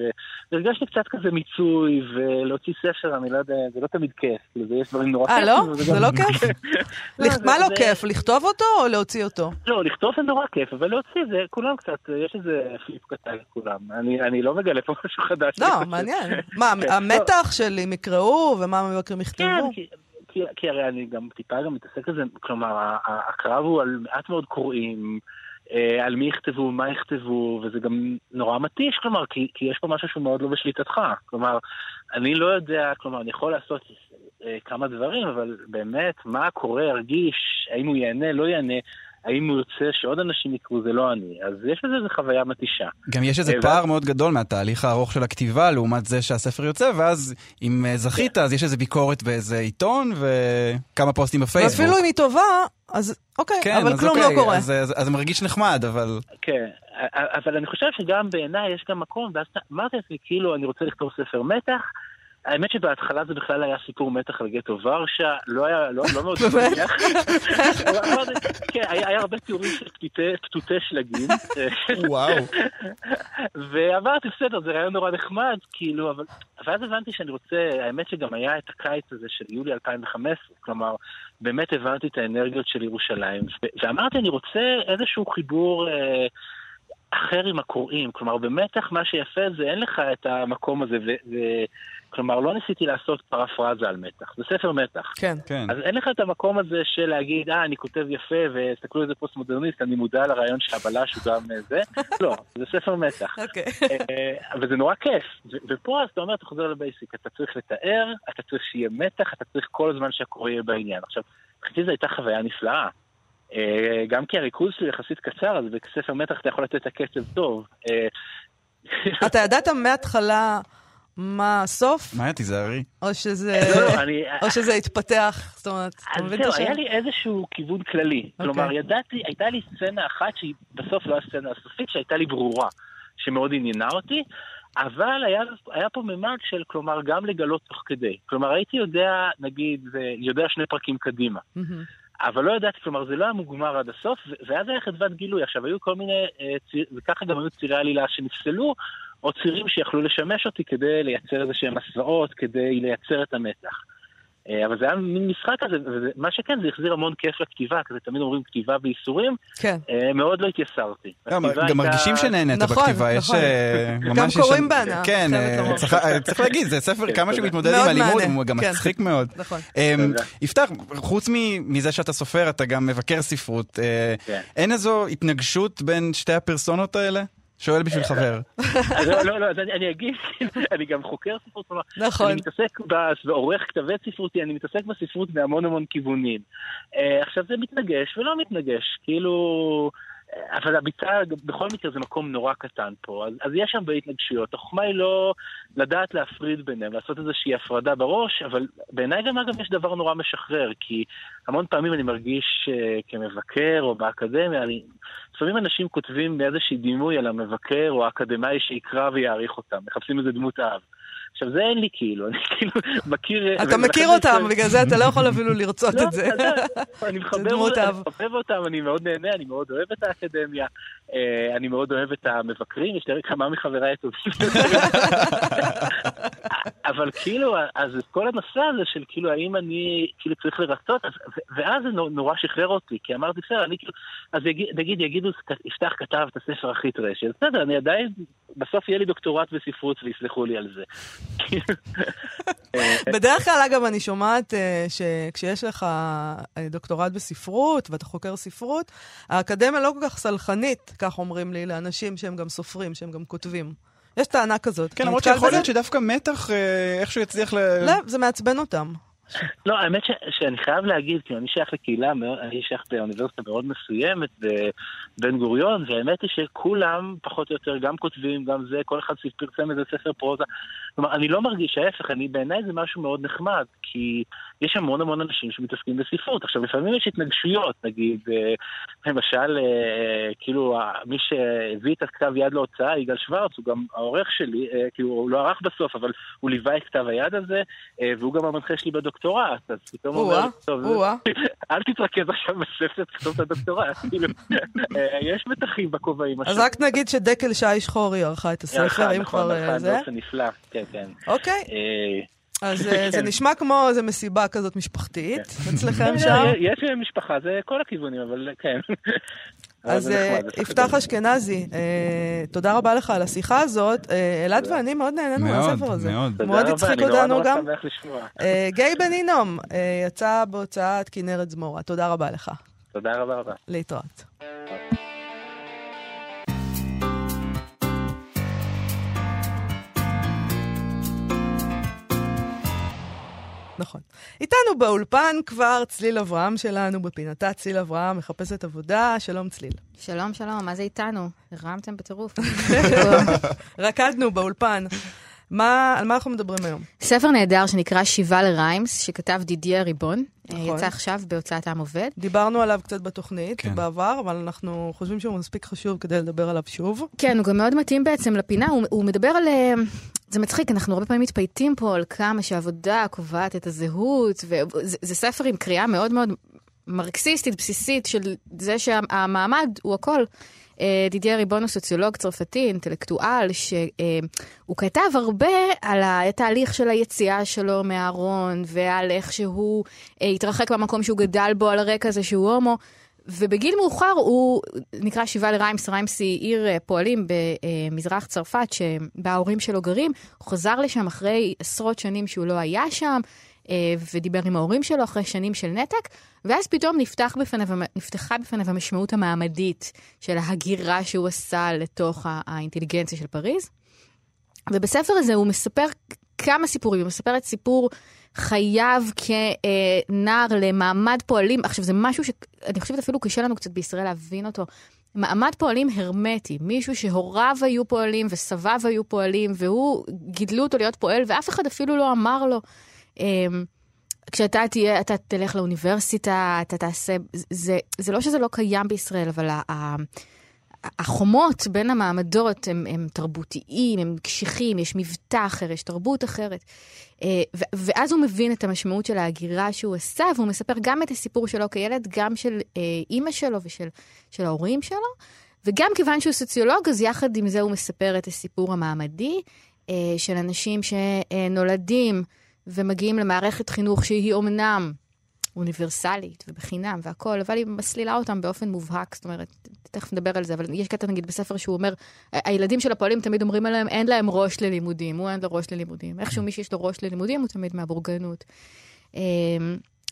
והרגשתי קצת כזה מיצוי ולהוציא ספר, אני לא יודע, זה לא תמיד כיף, כאילו זה- יש דברים נורא אה, לא? וזה זה גם- לא כיף? לא, זה- מה לא זה- כיף? לכתוב אותו או להוציא אותו? לא, לכתוב זה נורא כיף, אבל להוציא זה, כולם קצת, יש איזה פליפ קטן לכולם. אני לא מגלה פה משהו חדש. לא. מעניין. *laughs* מה, כן, המתח של אם יקראו ומה המבקרים כן, יכתבו? כי, כי, הרי אני גם טיפה גם מתעסק בזה, כלומר, הקרב הוא על מעט מאוד קוראים, אה, על מי יכתבו, מה יכתבו, וזה גם נורא מתיש, כלומר, כי, כי יש פה משהו שהוא מאוד לא בשליטתך. כלומר, אני לא יודע, כלומר, אני יכול לעשות אה, כמה דברים, אבל באמת, מה הקורא ירגיש, האם הוא ייהנה, לא ייהנה, האם הוא ירצה שעוד אנשים יקראו, זה לא אני. אז יש לזה איזו חוויה מתישה. גם יש איזה אה, פער מאוד גדול מהתהליך הארוך של הכתיבה לעומת זה שהספר יוצא, ואז אם אה, זכית, אז יש איזה ביקורת באיזה עיתון וכמה פוסטים בפייסבוק. ואפילו אם היא טובה, אז אוקיי, כן, אבל אז כלום אוקיי, לא קורה. אז, אז, אז זה מרגיש נחמד, אבל... כן, אבל אני חושב שגם בעיניי יש גם מקום, ואז אמרתי לעצמי, כאילו, אני רוצה לכתוב ספר מתח. האמת שבהתחלה זה בכלל היה סיפור מתח על גטו ורשה, לא היה, לא, לא מאוד? שמח. כן, היה, היה הרבה תיאורים של פתותי, פתותי שלגים. וואו. ואמרתי, בסדר, זה רעיון נורא נחמד, כאילו, אבל... ואז הבנתי שאני רוצה, האמת שגם היה את הקיץ הזה של יולי 2015, כלומר, באמת הבנתי את האנרגיות של ירושלים, ואמרתי, אני רוצה איזשהו חיבור... אה, אחר עם הקוראים, כלומר במתח מה שיפה זה אין לך את המקום הזה, ו- ו- כלומר לא ניסיתי לעשות פרפרזה על מתח, זה ספר מתח. כן. כן. אז אין לך את המקום הזה של להגיד, אה, אני כותב יפה, ותסתכלו איזה פוסט מודרניסט, אני מודע לרעיון שהבלש הוא גם אה, זה. *laughs* לא, זה ספר מתח. אוקיי. אה, וזה נורא כיף. ופה אז אתה אומר, אתה חוזר לבייסיק, אתה צריך לתאר, אתה צריך שיהיה מתח, אתה צריך כל הזמן שהקורא יהיה בעניין. עכשיו, מבחינתי זו הייתה חוויה נפלאה. אה, גם כי הריכוז שלי יחסית קצר, אז בספר מתח אתה יכול לתת את הקצב טוב. אתה ידעת מההתחלה מה הסוף, מאיה, תיזהרי. או שזה... לא, לא, אני... או שזה התפתח, זאת אומרת, אתה מבין את השאלה? היה לי איזשהו כיוון כללי. כלומר, ידעתי, הייתה לי סצנה אחת שהיא בסוף לא הסצנה הסופית, שהייתה לי ברורה, שמאוד עניינה אותי, אבל היה, היה פה ממד של, כלומר, גם לגלות תוך כדי. כלומר, הייתי יודע, נגיד, אה, יודע שני פרקים קדימה. אבל לא ידעתי, כלומר, זה לא היה מוגמר עד הסוף, ואז היה חדוות גילוי. עכשיו, היו כל מיני, אה, וככה גם היו צירי עלילה שנפסלו, או צירים שיכלו לשמש אותי כדי לייצר איזה שהם הסוואות, כדי לייצר את המתח. אה, אבל זה היה מין משחק כזה, ומה שכן, זה החזיר המון כיף לכתיבה, כזה תמיד אומרים כתיבה בייסורים, כן. אה, מאוד לא התייסרתי. גם, הייתה- מרגישים שנהנית נכון, בכתיבה, יש נכון. אה, *laughs* ממש... גם יש קוראים בהנאה, כן, אה, לומר. צריך- אה, צריך להגיד, זה ספר כן, כמה. שמתמודד עם אלימות, מהנה, הוא גם כן. מצחיק מאוד. נכון. יפתח, חוץ מזה שאתה סופר, אתה גם מבקר ספרות. אה, כן. אין איזו התנגשות בין שתי הפרסונות האלה? שואל בשביל חבר. *laughs* לא, לא, לא, אז אני, אני אגיד, *laughs* אני גם חוקר ספרות, נכון. אני מתעסק, ועורך כתבי ספרותי, אני מתעסק בספרות בהמון המון כיוונים. אה, עכשיו זה מתנגש ולא מתנגש, כאילו... אבל הביצה, בכל מקרה זה מקום נורא קטן פה, אז, אז יש שם בהתנגשויות. החוכמה היא לא לדעת להפריד ביניהם, לעשות איזושהי הפרדה בראש, אבל בעיניי גם אגב יש דבר נורא משחרר, כי המון פעמים אני מרגיש uh, כמבקר או באקדמיה, אני, לפעמים אנשים כותבים באיזשהי דימוי על המבקר או האקדמאי שיקרא ויעריך אותם, מחפשים איזה דמות אב. עכשיו זה אין לי כאילו, *laughs* אני כאילו מכיר... אתה מכיר אותם, בגלל זה אתה לא יכול אפילו לרצות לא, את זה. אתה *laughs* יודע, אני מחבב אותם. אני מאוד נהנה, אני מאוד אוהב את האקדמיה, אה, אני מאוד אוהב את המבקרים, יש לי כמה מחבריי הטובים. *laughs* אבל כאילו, אז כל הנושא הזה של כאילו, האם אני כאילו צריך לרצות, ואז זה נו- נורא שחרר אותי, כי אמרתי, בסדר, אני כאילו, אז נגיד, יגידו, יפתח כתב את הספר הכי טרשי, אז בסדר, אני עדיין, בסוף יהיה לי דוקטורט בספרות ויסלחו לי על זה. אה, בדרך כלל, אגב, אני שומעת אה, שכשיש לך אה, דוקטורט בספרות ואתה חוקר ספרות, האקדמיה לא כל כך סלחנית, כך אומרים לי, לאנשים שהם גם סופרים, שהם גם כותבים. יש טענה כזאת. כן, למרות שיכול? להיות שדווקא מתח אה, איכשהו יצליח ל... לא, זה מעצבן אותם. לא, האמת ש, שאני חייב להגיד, כי אני שייך לקהילה, אני שייך לאוניברסיטה מאוד מסוימת, בבן גוריון, והאמת היא שכולם, פחות או יותר, גם כותבים, גם זה, כל אחד פרסם איזה ספר פרוזה. כלומר, אני לא מרגיש, ההפך, אני, בעיניי זה משהו מאוד נחמד, כי יש המון המון אנשים שמתעסקים בספרות. עכשיו, לפעמים יש התנגשויות, נגיד, אה, למשל, אה, כאילו, מי שהביא את הכתב יד להוצאה, יגאל שוורץ, הוא גם העורך שלי, אה, כאילו, הוא לא ערך בסוף, אבל הוא ליווה את כתב היד הזה, והוא גם המנחה שלי בדוקטורט, אז פתאום הוא אומר, טוב. *laughs* אל תתרכז עכשיו בספר, תכתוב את הדוקטורט, *laughs* כאילו, יש מתחים בכובעים. אז רק נגיד שדקל שי שחורי ערכה את הספר, אם כבר אה, זה. באופן נפלא, כן, כן. אוקיי, אה, אז אה, זה כן. נשמע כמו איזה מסיבה כזאת משפחתית אצלכם אה, שם. יש משפחה, זה כל הכיוונים, אבל כן. *laughs* אז זה אה, זה יפתח. אשכנזי, תודה רבה לך על השיחה הזאת. אלעד ואני מאוד נהנינו מאוד, מהספר הזה. מאוד. מאוד רבה, הצחיק אותנו גם. גיא בנינום יצא בהוצאת כנרת זמורה. תודה רבה לך. תודה רבה רבה. להתראות. נכון. איתנו באולפן כבר צליל אברהם שלנו, בפינתה צליל אברהם, מחפשת עבודה. שלום צליל. שלום, שלום, מה זה איתנו? הרמתם בטירוף. *laughs* רקדנו באולפן. מה, על מה אנחנו מדברים היום? ספר נהדר שנקרא שיבה לריימס, שכתב דידיה ריבון. נכון. יצא עכשיו בהוצאת עם עובד. דיברנו עליו קצת בתוכנית כן. בעבר, אבל אנחנו חושבים שהוא מספיק חשוב כדי לדבר עליו שוב. כן, הוא גם מאוד מתאים בעצם לפינה, הוא, הוא מדבר על... אה, זה מצחיק, אנחנו הרבה פעמים מתפייטים פה על כמה שעבודה קובעת את הזהות, וזה זה ספר עם קריאה מאוד מאוד מרקסיסטית, בסיסית, של זה שהמעמד הוא הכל. אה, דידיה ריבון הוא סוציולוג צרפתי, אינטלקטואל, שהוא כתב הרבה על התהליך של היציאה שלו מהארון, ועל איך שהוא אה, התרחק מהמקום שהוא גדל בו על הרקע הזה שהוא הומו. ובגיל מאוחר הוא נקרא שיבה לריימס, ריימס היא עיר אה, פועלים במזרח צרפת, שבה ההורים שלו גרים. הוא חזר לשם אחרי עשרות שנים שהוא לא היה שם, ודיבר עם ההורים שלו אחרי שנים של נתק, ואז פתאום נפתח בפניו, נפתחה בפניו המשמעות המעמדית של ההגירה שהוא עשה לתוך האינטליגנציה של פריז. ובספר הזה הוא מספר כמה סיפורים, הוא מספר את סיפור חייו כנער למעמד פועלים. עכשיו, זה משהו שאני חושבת אפילו קשה לנו קצת בישראל להבין אותו. מעמד פועלים הרמטי, מישהו שהוריו היו פועלים וסביו היו פועלים, והוא, גידלו אותו להיות פועל, ואף אחד אפילו לא אמר לו. אמ, כשאתה תהיה, אתה תלך לאוניברסיטה, אתה תעשה, זה, זה לא שזה לא קיים בישראל, אבל ה, החומות בין המעמדות הם, הם תרבותיים, הם קשיחים, יש מבטא אחר, יש תרבות אחרת. אה, ואז הוא מבין את המשמעות של ההגירה שהוא עשה, והוא מספר גם את הסיפור שלו כילד, גם של אה, אימא שלו ושל של ההורים שלו, וגם כיוון שהוא סוציולוג, אז יחד עם זה הוא מספר את הסיפור המעמדי אה, של אנשים שנולדים ומגיעים למערכת חינוך שהיא אומנם אוניברסלית ובחינם והכול, אבל היא מסלילה אותם באופן מובהק, זאת אומרת, תכף נדבר על זה, אבל יש קטע נגיד בספר שהוא אומר, הילדים של הפועלים תמיד אומרים עליהם, אין להם ראש ללימודים, הוא אין לו ראש ללימודים. איכשהו מי שיש לו ראש ללימודים הוא תמיד מהבורגנות.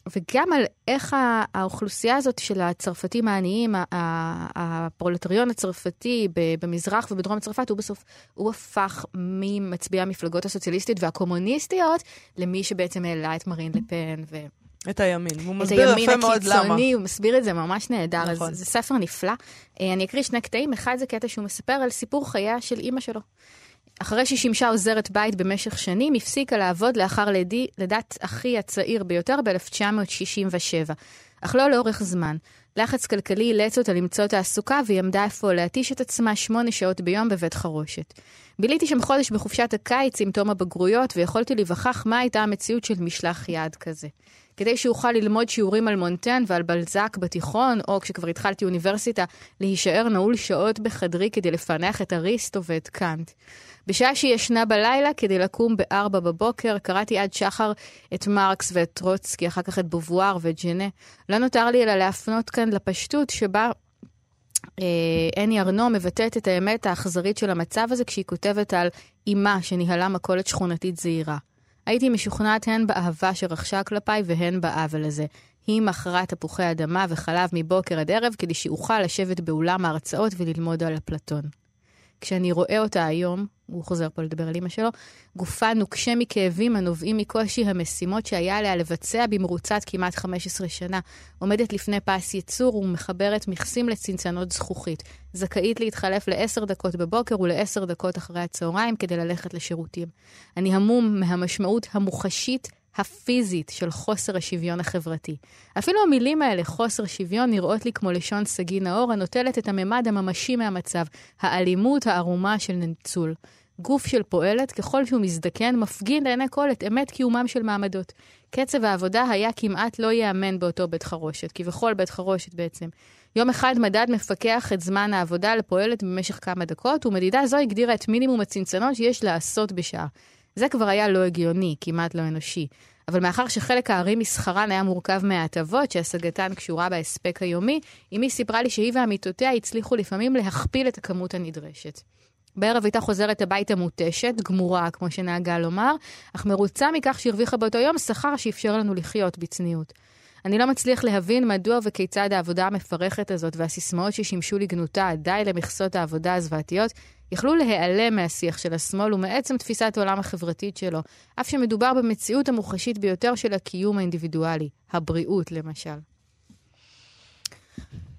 וגם על איך האוכלוסייה הזאת של הצרפתים העניים, הפרולטריון הצרפתי במזרח ובדרום צרפת, הוא בסוף, הוא הפך ממצביעי המפלגות הסוציאליסטיות והקומוניסטיות, למי שבעצם העלה את מרין לפן ו... את הימין. והוא את מסביר הימין יפה מאוד למה. הקיצוני, הוא מסביר את זה ממש נהדר. נכון. נכון. זה ספר נפלא. אה, אני אקריא שני קטעים. אחד זה קטע שהוא מספר על סיפור חייה של אימא שלו. אחרי שהיא שימשה עוזרת בית במשך שנים, הפסיקה לעבוד לאחר לידי, לידת אחי הצעיר ביותר ב-1967. אך לא לאורך זמן. לחץ כלכלי אילץ אותה למצוא תעסוקה, והיא עמדה אפוא להתיש את עצמה שמונה שעות ביום בבית חרושת. ביליתי שם חודש בחופשת הקיץ עם תום הבגרויות, ויכולתי להיווכח מה הייתה המציאות של משלח יד כזה. כדי שאוכל ללמוד שיעורים על מונטן ועל בלזק בתיכון, או כשכבר התחלתי אוניברסיטה, להישאר נעול שעות בחדרי כדי לפענח את אריסטו ואת קאנט. בשעה שהיא ישנה בלילה, כדי לקום בארבע בבוקר, קראתי עד שחר את מרקס ואת טרוצקי, אחר כך את בובואר ואת ז'נה. לא נותר לי אלא להפנות כאן לפשטות שבה אה, אני ארנו מבטאת את האמת האכזרית של המצב הזה כשהיא כותבת על אמה שניהלה מכולת שכונתית זעירה. הייתי משוכנעת הן באהבה שרכשה כלפיי והן בעוול הזה. היא מכרה תפוחי אדמה וחלב מבוקר עד ערב כדי שאוכל לשבת באולם ההרצאות וללמוד על אפלטון. כשאני רואה אותה היום, הוא חוזר פה לדבר על אמא שלו, גופה נוקשה מכאבים הנובעים מקושי המשימות שהיה עליה לבצע במרוצת כמעט 15 שנה. עומדת לפני פס ייצור ומחברת מכסים לצנצנות זכוכית. זכאית להתחלף לעשר דקות בבוקר ולעשר דקות אחרי הצהריים כדי ללכת לשירותים. אני המום מהמשמעות המוחשית הפיזית של חוסר השוויון החברתי. אפילו המילים האלה, חוסר שוויון, נראות לי כמו לשון סגי נאור הנוטלת את הממד הממשי מהמצב, האלימות הערומה של ניצול. גוף של פועלת, ככל שהוא מזדקן, מפגין לעיני כל את אמת קיומם של מעמדות. קצב העבודה היה כמעט לא ייאמן באותו בית חרושת, כי בכל בית חרושת בעצם. יום אחד מדד מפקח את זמן העבודה לפועלת במשך כמה דקות, ומדידה זו הגדירה את מינימום הצנצנות שיש לעשות בשעה. זה כבר היה לא הגיוני, כמעט לא אנושי. אבל מאחר שחלק הארי משכרן היה מורכב מההטבות שהשגתן קשורה בהספק היומי, אמי סיפרה לי שהיא ועמיתותיה הצליחו לפעמים להכפיל את הכמות הנדרשת. בערב הייתה חוזרת הביתה מותשת, גמורה, כמו שנהגה לומר, אך מרוצה מכך שהרוויחה באותו יום שכר שאפשר לנו לחיות בצניעות. אני לא מצליח להבין מדוע וכיצד העבודה המפרכת הזאת והסיסמאות ששימשו לגנותה, די למכסות העבודה הזוועתיות, יכלו להיעלם מהשיח של השמאל ומעצם תפיסת העולם החברתית שלו, אף שמדובר במציאות המוחשית ביותר של הקיום האינדיבידואלי, הבריאות למשל.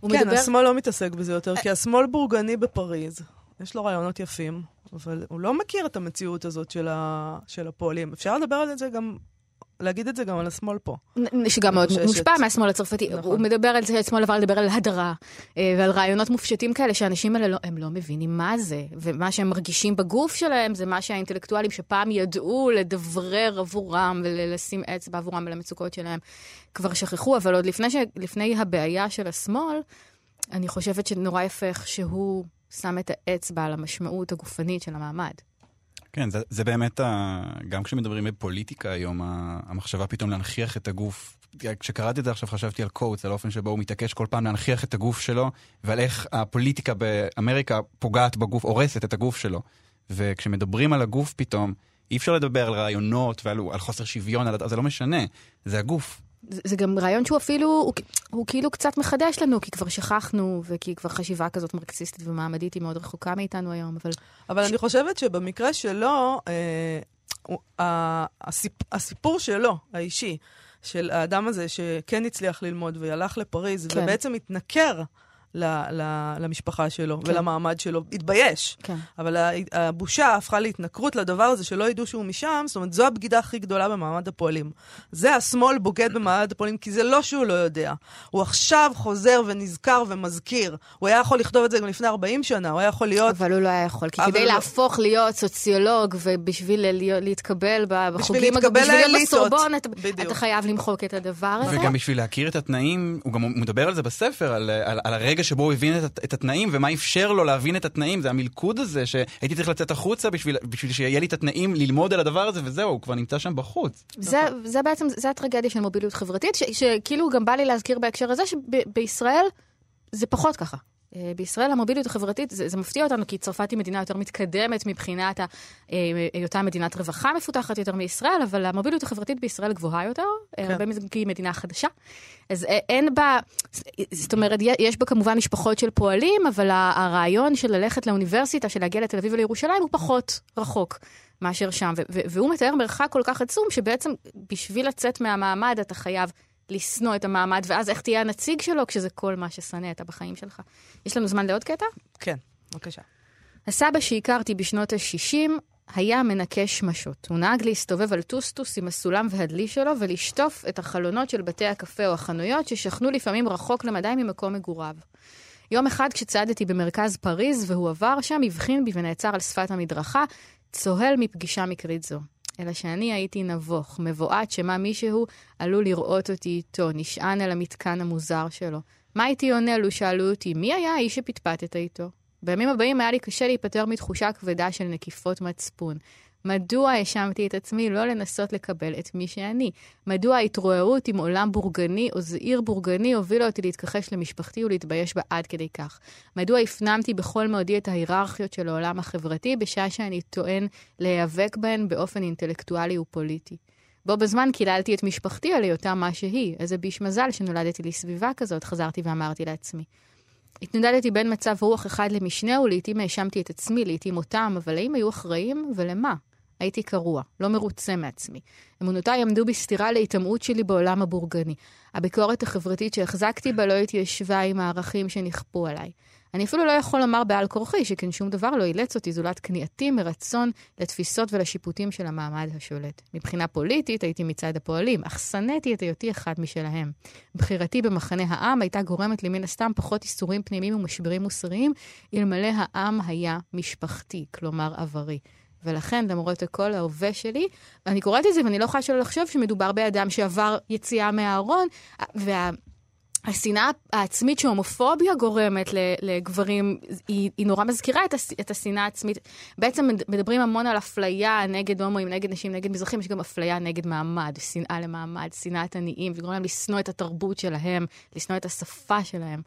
כן, מדבר- השמאל לא מתעסק בזה יותר, כי השמאל בורגני בפריז. יש לו רעיונות יפים, אבל הוא לא מכיר את המציאות הזאת של, ה... של הפועלים. אפשר לדבר על זה גם, להגיד את זה גם על השמאל פה. שגם מאוד. מושפע מהשמאל הצרפתי. נכון. הוא מדבר על זה, השמאל עבר לדבר על הדרה, אה, ועל רעיונות מופשטים כאלה, שהאנשים האלה לא, הם לא מבינים מה זה, ומה שהם מרגישים בגוף שלהם זה מה שהאינטלקטואלים שפעם ידעו לדברר עבורם ולשים אצבע עבורם על המצוקות שלהם, כבר שכחו, אבל עוד לפני, ש... לפני הבעיה של השמאל, אני חושבת שנורא יפה איך שהוא שם את האצבע על המשמעות הגופנית של המעמד. כן, זה, זה באמת, ה... גם כשמדברים בפוליטיקה היום, המחשבה פתאום להנכיח את הגוף. כשקראתי את זה עכשיו חשבתי על קוטס, על האופן שבו הוא מתעקש כל פעם להנכיח את הגוף שלו, ועל איך הפוליטיקה באמריקה פוגעת בגוף, הורסת את הגוף שלו. וכשמדברים על הגוף פתאום, אי אפשר לדבר על רעיונות ועל על חוסר שוויון, על... זה לא משנה, זה הגוף. זה, זה גם רעיון שהוא אפילו, הוא, הוא כאילו קצת מחדש לנו, כי כבר שכחנו, וכי כבר חשיבה כזאת מרקסיסטית ומעמדית היא מאוד רחוקה מאיתנו היום, אבל אבל אני חושבת שבמקרה שלו, אה, הוא- הסיפ, הסיפור שלו, האישי, של האדם הזה שכן הצליח ללמוד והלך לפריז, כן. ובעצם התנכר ל, ל, למשפחה שלו כן. ולמעמד שלו, התבייש. כן. אבל הבושה הפכה להתנכרות לדבר הזה שלא ידעו שהוא משם, זאת אומרת, זו הבגידה הכי גדולה במעמד הפועלים. זה השמאל בוגד במעמד הפועלים, כי זה לא שהוא לא יודע. הוא עכשיו חוזר ונזכר ומזכיר. הוא היה יכול לכתוב את זה גם לפני 40 שנה, הוא היה יכול להיות... אבל הוא לא היה יכול, כי כדי לא. להפוך להיות סוציולוג ובשביל להיות- להתקבל בחוגים, להתקבל בשביל להיות. בסורבון, אתה-. אתה חייב למחוק את הדבר הזה. וגם בשביל להכיר את התנאים, הוא גם מדבר על זה בספר, על, על, על הרגע שבו הוא הבין את, את התנאים, ומה אפשר לו להבין את התנאים, זה המלכוד הזה, שהייתי צריך לצאת החוצה בשביל, בשביל שיהיה לי את התנאים ללמוד על הדבר הזה, וזהו, הוא כבר נמצא שם בחוץ. זה, זה בעצם, זה הטרגדיה של מוביליות חברתית, ש, שכאילו גם בא לי להזכיר בהקשר הזה שבישראל זה פחות ככה. אה, בישראל המוביליות החברתית, זה, זה מפתיע אותנו, כי צרפת היא מדינה יותר מתקדמת מבחינת ה- אה, היותה מדינת רווחה מפותחת יותר מישראל, אבל המוביליות החברתית בישראל גבוהה יותר, כן. הרבה מזה כי היא מדינה חדשה. אז אה, אין בה, זאת אומרת, יש בה כמובן משפחות של פועלים, אבל הרעיון של ללכת לאוניברסיטה, של להגיע לתל אביב ולירושלים, הוא פחות רחוק. מאשר שם, והוא מתאר מרחק כל כך עצום, שבעצם בשביל לצאת מהמעמד אתה חייב לשנוא את המעמד, ואז איך תהיה הנציג שלו כשזה כל מה ששנאת בחיים שלך. יש לנו זמן לעוד קטע? כן, בבקשה. הסבא שהכרתי בשנות ה-60 היה מנקה שמשות. הוא נהג להסתובב על טוסטוס עם הסולם והדלי שלו ולשטוף את החלונות של בתי הקפה או החנויות ששכנו לפעמים רחוק למדי ממקום מגוריו. יום אחד כשצעדתי במרכז פריז והוא עבר שם, הבחין בי ונעצר על שפת המדרכה, צוהל מפגישה מקרית זו. אלא שאני הייתי נבוך, מבועת שמה מישהו עלול לראות אותי איתו, נשען על המתקן המוזר שלו. מה הייתי עונה לו שאלו אותי, מי היה האיש שפטפטת איתו? בימים הבאים היה לי קשה להיפטר מתחושה כבדה של נקיפות מצפון. מדוע האשמתי את עצמי לא לנסות לקבל את מי שאני? מדוע ההתרועעות עם עולם בורגני או זעיר בורגני הובילה אותי להתכחש למשפחתי ולהתבייש בה עד כדי כך? מדוע הפנמתי בכל מאודי את ההיררכיות של העולם החברתי בשעה שאני טוען להיאבק בהן באופן אינטלקטואלי ופוליטי? בו בזמן קיללתי את משפחתי על היותה מה שהיא. איזה ביש מזל שנולדתי לסביבה כזאת, חזרתי ואמרתי לעצמי. התנודדתי בין מצב רוח אחד למשנהו, לעתים האשמתי את עצמי, לעתים אותם, אבל האם היו אחראים ולמה? הייתי קרוע, לא מרוצה מעצמי. אמונותיי עמדו בסתירה להיטמעות שלי בעולם הבורגני. הביקורת החברתית שהחזקתי בה לא התיישבה עם הערכים שנכפו עליי. אני אפילו לא יכול לומר בעל כורחי, שכן שום דבר לא אילץ אותי זולת כניעתי מרצון לתפיסות ולשיפוטים של המעמד השולט. מבחינה פוליטית הייתי מצד הפועלים, אך שנאתי את היותי אחד משלהם. בחירתי במחנה העם הייתה גורמת לי מן הסתם פחות איסורים פנימיים ומשברים מוסריים, אלמלא העם היה משפחתי, כלומר עברי. ולכן, למרות הכל ההווה שלי, אני קוראת את זה ואני לא יכולה שלא לחשוב שמדובר באדם שעבר יציאה מהארון, וה... השנאה העצמית שהומופוביה גורמת לגברים, היא, היא נורא מזכירה את, הס, את השנאה העצמית. בעצם מדברים המון על אפליה נגד הומואים, נגד נשים, נגד מזרחים, יש גם אפליה נגד מעמד, שנאה למעמד, שנאת עניים, וגורם להם לשנוא את התרבות שלהם, לשנוא את השפה שלהם.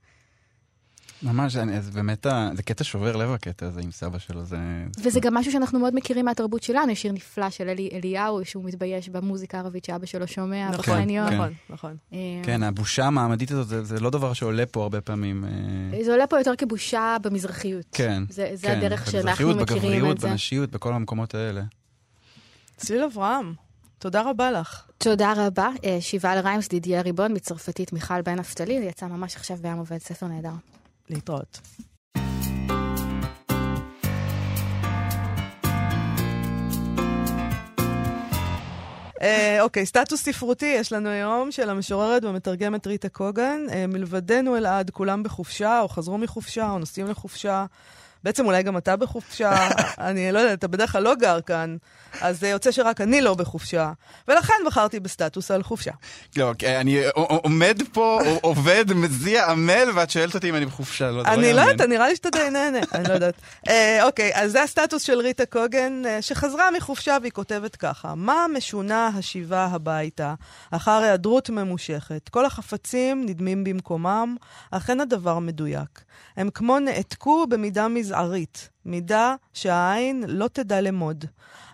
ממש, אני- אז באמת, זה קטע שובר לב הקטע הזה עם סבא שלו, זה... וזה גם משהו שאנחנו מאוד מכירים מהתרבות שלנו, יש שיר נפלא של אלי אליהו, שהוא מתבייש במוזיקה הערבית שאבא שלו שומע נכון, בחניון. כן. נכון, נכון. כן, הבושה המעמדית הזאת, זה, זה לא דבר שעולה פה הרבה פעמים. אה, זה עולה פה יותר כבושה במזרחיות. כן. זה, זה כן, הדרך שאנחנו מכירים בגבריות, את זה. בנשיות, בכל המקומות האלה. צליל אברהם, תודה רבה לך. תודה רבה. אה, שיבה לריימס, דידיה ריבון, מצרפתית מיכל בן נפתלי, זה יצא ממש עכשיו בים עובד, ספר נהדר. להתראות. אה, אוקיי, סטטוס ספרותי יש לנו היום של המשוררת והמתרגמת ריטה קוגן. אה, מלבדנו אלעד, כולם בחופשה, או חזרו מחופשה, או נוסעים לחופשה. בעצם אולי גם אתה בחופשה, *laughs* אני לא יודעת, אתה בדרך כלל לא גר כאן, אז זה יוצא שרק אני לא בחופשה. ולכן בחרתי בסטטוס על חופשה. לא, אוקיי, אני עומד פה, עובד, מזיע, עמל, ואת שואלת אותי אם אני בחופשה. לא, זה אני לא. יודעת, נראה לי שאתה די נהנה, *laughs* אני לא יודעת. אה, אוקיי, אז זה הסטטוס של ריטה קוגן, אה, שחזרה מחופשה והיא כותבת ככה: מה משונה השיבה הביתה אחר היעדרות ממושכת? כל החפצים נדמים במקומם, אין הדבר מדויק. הם כמו נעתקו במידה מזערית, מידה שהעין לא תדע למוד.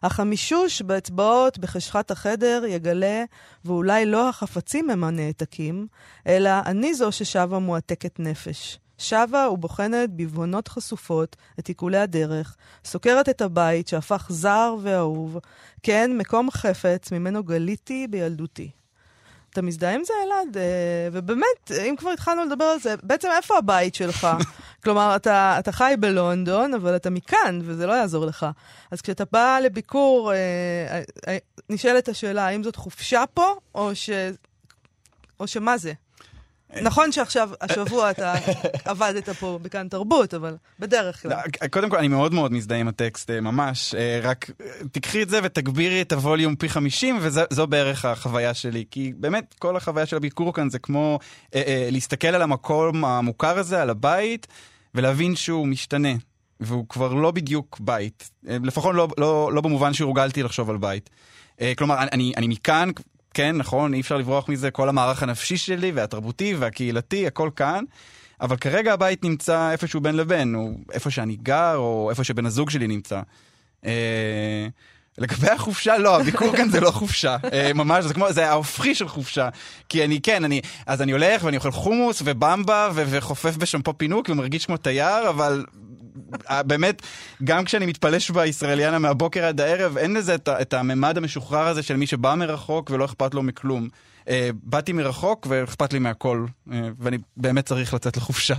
אך המישוש באצבעות בחשכת החדר יגלה, ואולי לא החפצים הם הנעתקים, אלא אני זו ששבה מועתקת נפש. שבה ובוחנת בבהונות חשופות את עיקולי הדרך, סוקרת את הבית שהפך זר ואהוב, כן, מקום חפץ ממנו גליתי בילדותי. אתה מזדהה עם זה, אלעד? אה, ובאמת, אם כבר התחלנו לדבר על זה, בעצם איפה הבית שלך? *laughs* כלומר, אתה, אתה חי בלונדון, אבל אתה מכאן, וזה לא יעזור לך. אז כשאתה בא לביקור, אה, אה, נשאלת השאלה, האם זאת חופשה פה, או, ש... או שמה זה? נכון שעכשיו, השבוע אתה עבדת פה בכאן תרבות, אבל בדרך כלל. לא, קודם כל, אני מאוד מאוד מזדהה עם הטקסט, אה, ממש. אה, רק אה, תקחי את זה ותגבירי את הווליום פי 50, וזו בערך החוויה שלי. כי באמת, כל החוויה של הביקור כאן זה כמו להסתכל על המקום המוכר הזה, על הבית, ולהבין שהוא משתנה. והוא כבר לא בדיוק בית. לפחות לא, לא, לא במובן שהורגלתי לחשוב על בית. כלומר, אני, אני מכאן, כן, נכון, אי אפשר לברוח מזה, כל המערך הנפשי שלי והתרבותי והקהילתי, הכל כאן. אבל כרגע הבית נמצא איפשהו בין לבין, הוא איפה שאני גר, או איפה שבן הזוג שלי נמצא. אה, לגבי החופשה, לא, הביקור כאן זה לא חופשה. *laughs* אה, ממש, זה כמו, זה ההופכי של חופשה. כי אני, כן, אני, אז אני הולך ואני אוכל חומוס ובמבה ו- וחופף בשמפו פינוק ומרגיש כמו תייר, אבל אה, באמת, גם כשאני מתפלש בישראליאנה מהבוקר עד הערב, אין לזה את, את הממד המשוחרר הזה של מי שבא מרחוק ולא אכפת לו מכלום. אה, באתי מרחוק ואכפת לי מהכל, ואני באמת צריך לצאת לחופשה.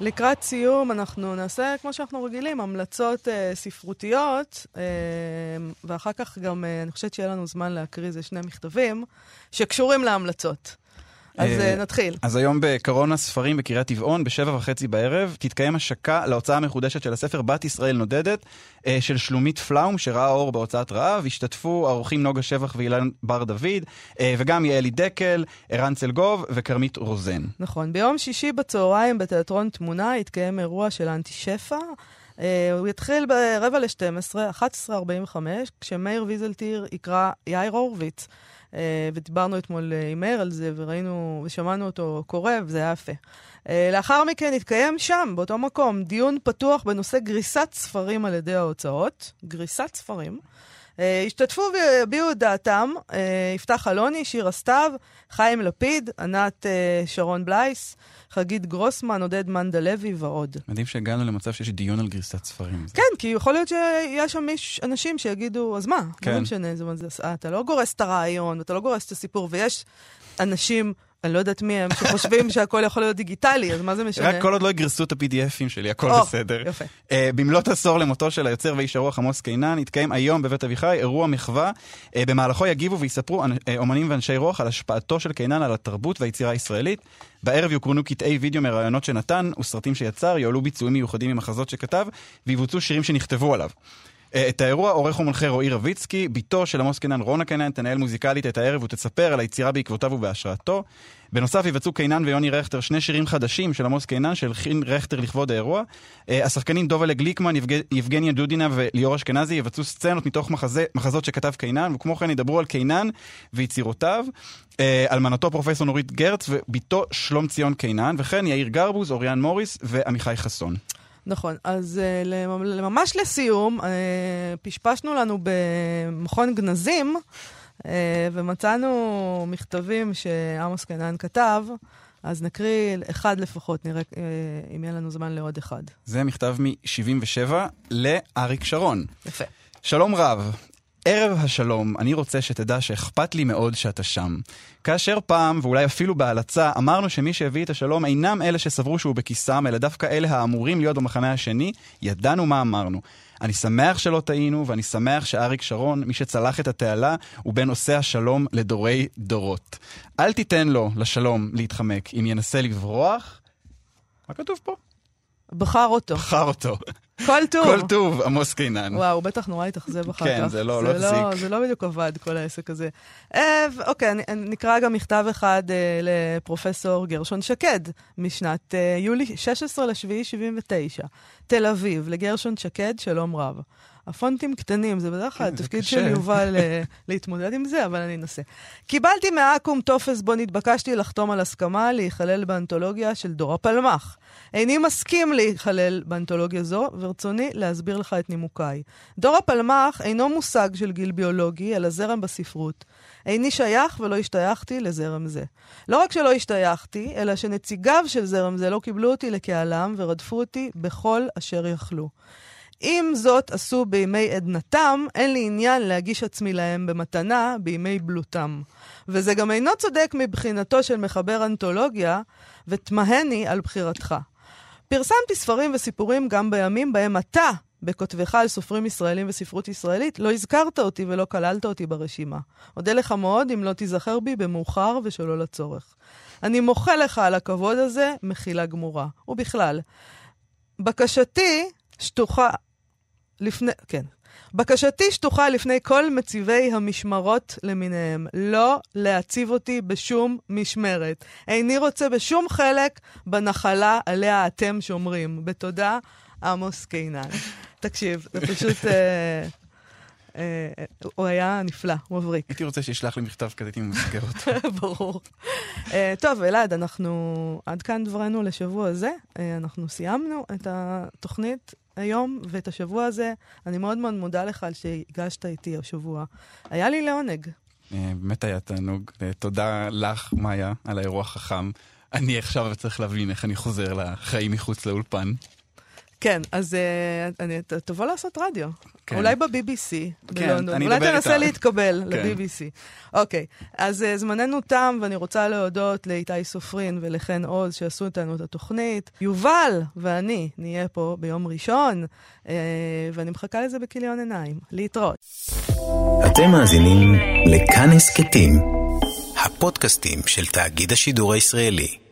לקראת סיום, אנחנו נעשה, כמו שאנחנו רגילים, המלצות אה, ספרותיות, אה, ואחר כך גם, אה, אני חושבת שיהיה לנו זמן להקריא איזה שני מכתבים שקשורים להמלצות. אז אה, אה, נתחיל. אז היום בקרון הספרים בקריית טבעון, בשבע וחצי בערב, תתקיים השקה להוצאה המחודשת של הספר בת ישראל נודדת, אה, של שלומית פלאום, שראה אור בהוצאת רעב. השתתפו האורחים נוגה שבח ואילן בר דוד, וגם יעלי דקל, ערן צלגוב וכרמית רוזן. נכון. ביום שישי בצהריים בתיאטרון תמונה יתקיים אירוע של אנטי שפע. Uh, הוא יתחיל ברבע ל-12, 11.45, כשמאיר ויזלטיר יקרא יאיר הורוביץ. Uh, ודיברנו אתמול uh, עם מאיר על זה, וראינו ושמענו אותו קורא, וזה היה יפה. Uh, לאחר מכן יתקיים שם, באותו מקום, דיון פתוח בנושא גריסת ספרים על ידי ההוצאות. גריסת ספרים. Uh, השתתפו והביעו את דעתם, uh, יפתח אלוני, שירה סתיו, חיים לפיד, ענת uh, שרון בלייס, חגית גרוסמן, עודד מנדלוי ועוד. מדהים שהגענו למצב שיש דיון על גריסת ספרים. כן, כי יכול להיות שיש שם מיש, אנשים שיגידו, אז מה? כן. לא משנה, אה, אתה לא גורס את הרעיון, אתה לא גורס את הסיפור, ויש אנשים, אני לא יודעת מי הם, שחושבים שהכל יכול להיות דיגיטלי, אז מה זה משנה? רק כל עוד לא יגרסו את ה-PDFים שלי, הכל או, בסדר. יפה. Uh, במלאת עשור למותו של היוצר ואיש הרוח עמוס קינן, יתקיים היום בבית אביחי אירוע מחווה. Uh, במהלכו יגיבו ויספרו uh, אומנים ואנשי רוח על השפעתו של קינן על התרבות והיצירה הישראלית. בערב יוקרנו קטעי וידאו מראיונות שנתן וסרטים שיצר, יועלו ביצועים מיוחדים ממחזות שכתב, ויבוצעו שירים שנכתבו עליו. אה, את האירוע עורך ומנחה רועי רביצקי, בתו של עמוס קינן רונה קינן תנהל מוזיקלית את הערב ותספר על היצירה בעקבותיו ובהשראתו. בנוסף יבצעו קינן ויוני רכטר שני שירים חדשים של עמוס קינן שהלחין רכטר לכבוד האירוע. אה, השחקנים דובלה גליקמן, יבג... יבגניה דודינה וליאור אשכנזי יבצעו סצנות מתוך מחזה, מחזות שכתב קינן, וכמו כן ידברו על קינן ויצירותיו. אה, אלמנתו פרופסור נורית גרץ ובתו שלום ציון קינן, וכן יאיר גרבוז, אוריאן מוריס ועמיחי חסון. נכון, אז uh, ממש לסיום, uh, פשפשנו לנו במכון גנזים, uh, ומצאנו מכתבים שעמוס קנן כתב, אז נקריא אחד לפחות, נראה uh, אם יהיה לנו זמן לעוד אחד. זה מכתב מ-77 לאריק שרון. יפה. שלום רב, ערב השלום, אני רוצה שתדע שאכפת לי מאוד שאתה שם. כאשר פעם, ואולי אפילו בהלצה, אמרנו שמי שהביא את השלום אינם אלה שסברו שהוא בכיסם, אלא דווקא אלה האמורים להיות במחנה השני, ידענו מה אמרנו. אני שמח שלא טעינו, ואני שמח שאריק שרון, מי שצלח את התעלה, הוא בין עושי השלום לדורי דורות. אל תיתן לו, לשלום, להתחמק. אם ינסה לברוח... מה כתוב פה? בחר אותו. בחר אותו. כל טוב. כל טוב, עמוס קינן. וואו, הוא בטח נורא התאכזב אחר כן, כך. זה לא- לא החזיק. זה לא בדיוק עבד, כל העסק הזה. אה, אוקיי, נקרא גם מכתב אחד אה, לפרופסור גרשון שקד, משנת אה, יולי 16 לשביעי 79. תל אביב, לגרשון שקד, שלום רב. הפונטים קטנים, זה בדרך כלל התפקיד. של יובל אה, *laughs* להתמודד עם זה, אבל אני אנסה. קיבלתי מאקו"ם טופס בו נתבקשתי לחתום על הסכמה להיכלל באנתולוגיה של דור הפלמ"ח. איני מסכים להיכלל באנתולוגיה זו, ברצוני להסביר לך את נימוקיי. דור הפלמ"ח אינו מושג של גיל ביולוגי, אלא זרם בספרות. איני שייך ולא השתייכתי לזרם זה. לא רק שלא השתייכתי, אלא שנציגיו של זרם זה לא קיבלו אותי לקהלם ורדפו אותי בכל אשר יכלו. אם זאת עשו בימי עדנתם, אין לי עניין להגיש עצמי להם במתנה בימי בלותם. וזה גם אינו צודק מבחינתו של מחבר אנתולוגיה, ותמהני על בחירתך. פרסמתי ספרים וסיפורים גם בימים בהם אתה, בכותבך על סופרים ישראלים וספרות ישראלית, לא הזכרת אותי ולא כללת אותי ברשימה. אודה לך מאוד אם לא תיזכר בי במאוחר ושלא לצורך. אני מוחה לך על הכבוד הזה, מחילה גמורה. ובכלל, בקשתי שטוחה לפני, כן. בקשתי שטוחה לפני כל מציבי המשמרות למיניהם, לא להציב אותי בשום משמרת. איני רוצה בשום חלק בנחלה עליה אתם שומרים. בתודה, עמוס קינן. תקשיב, זה פשוט... אה, אה, הוא היה נפלא, מבריק. הייתי רוצה שישלח לי מכתב כזה, הייתי ממסגר *laughs* אותו. ברור. טוב, אלעד, אנחנו... עד כאן דברנו לשבוע הזה. Uh, אנחנו סיימנו את התוכנית היום ואת השבוע הזה. אני מאוד מאוד מודה לך על שהגשת איתי השבוע. היה לי לעונג. אה, באמת היה תענוג. אה, תודה לך, מאיה, על האירוע החכם. אני עכשיו צריך להבין איך אני חוזר לחיים מחוץ לאולפן. כן, אז uh, אני, תבוא לעשות רדיו. כן. אולי ב-BBC כן, בלונדון. אני אולי אדבר תנסה איתה. להתקבל כן. ל-BBC. אוקיי, אז uh, זמננו תם, ואני רוצה להודות לאיתי סופרין ולחן עוז שעשו איתנו את התוכנית. יובל ואני נהיה פה ביום ראשון, uh, ואני מחכה לזה בכיליון עיניים. להתראות. אתם מאזינים לכאן הסכתים, הפודקאסטים של תאגיד השידור הישראלי.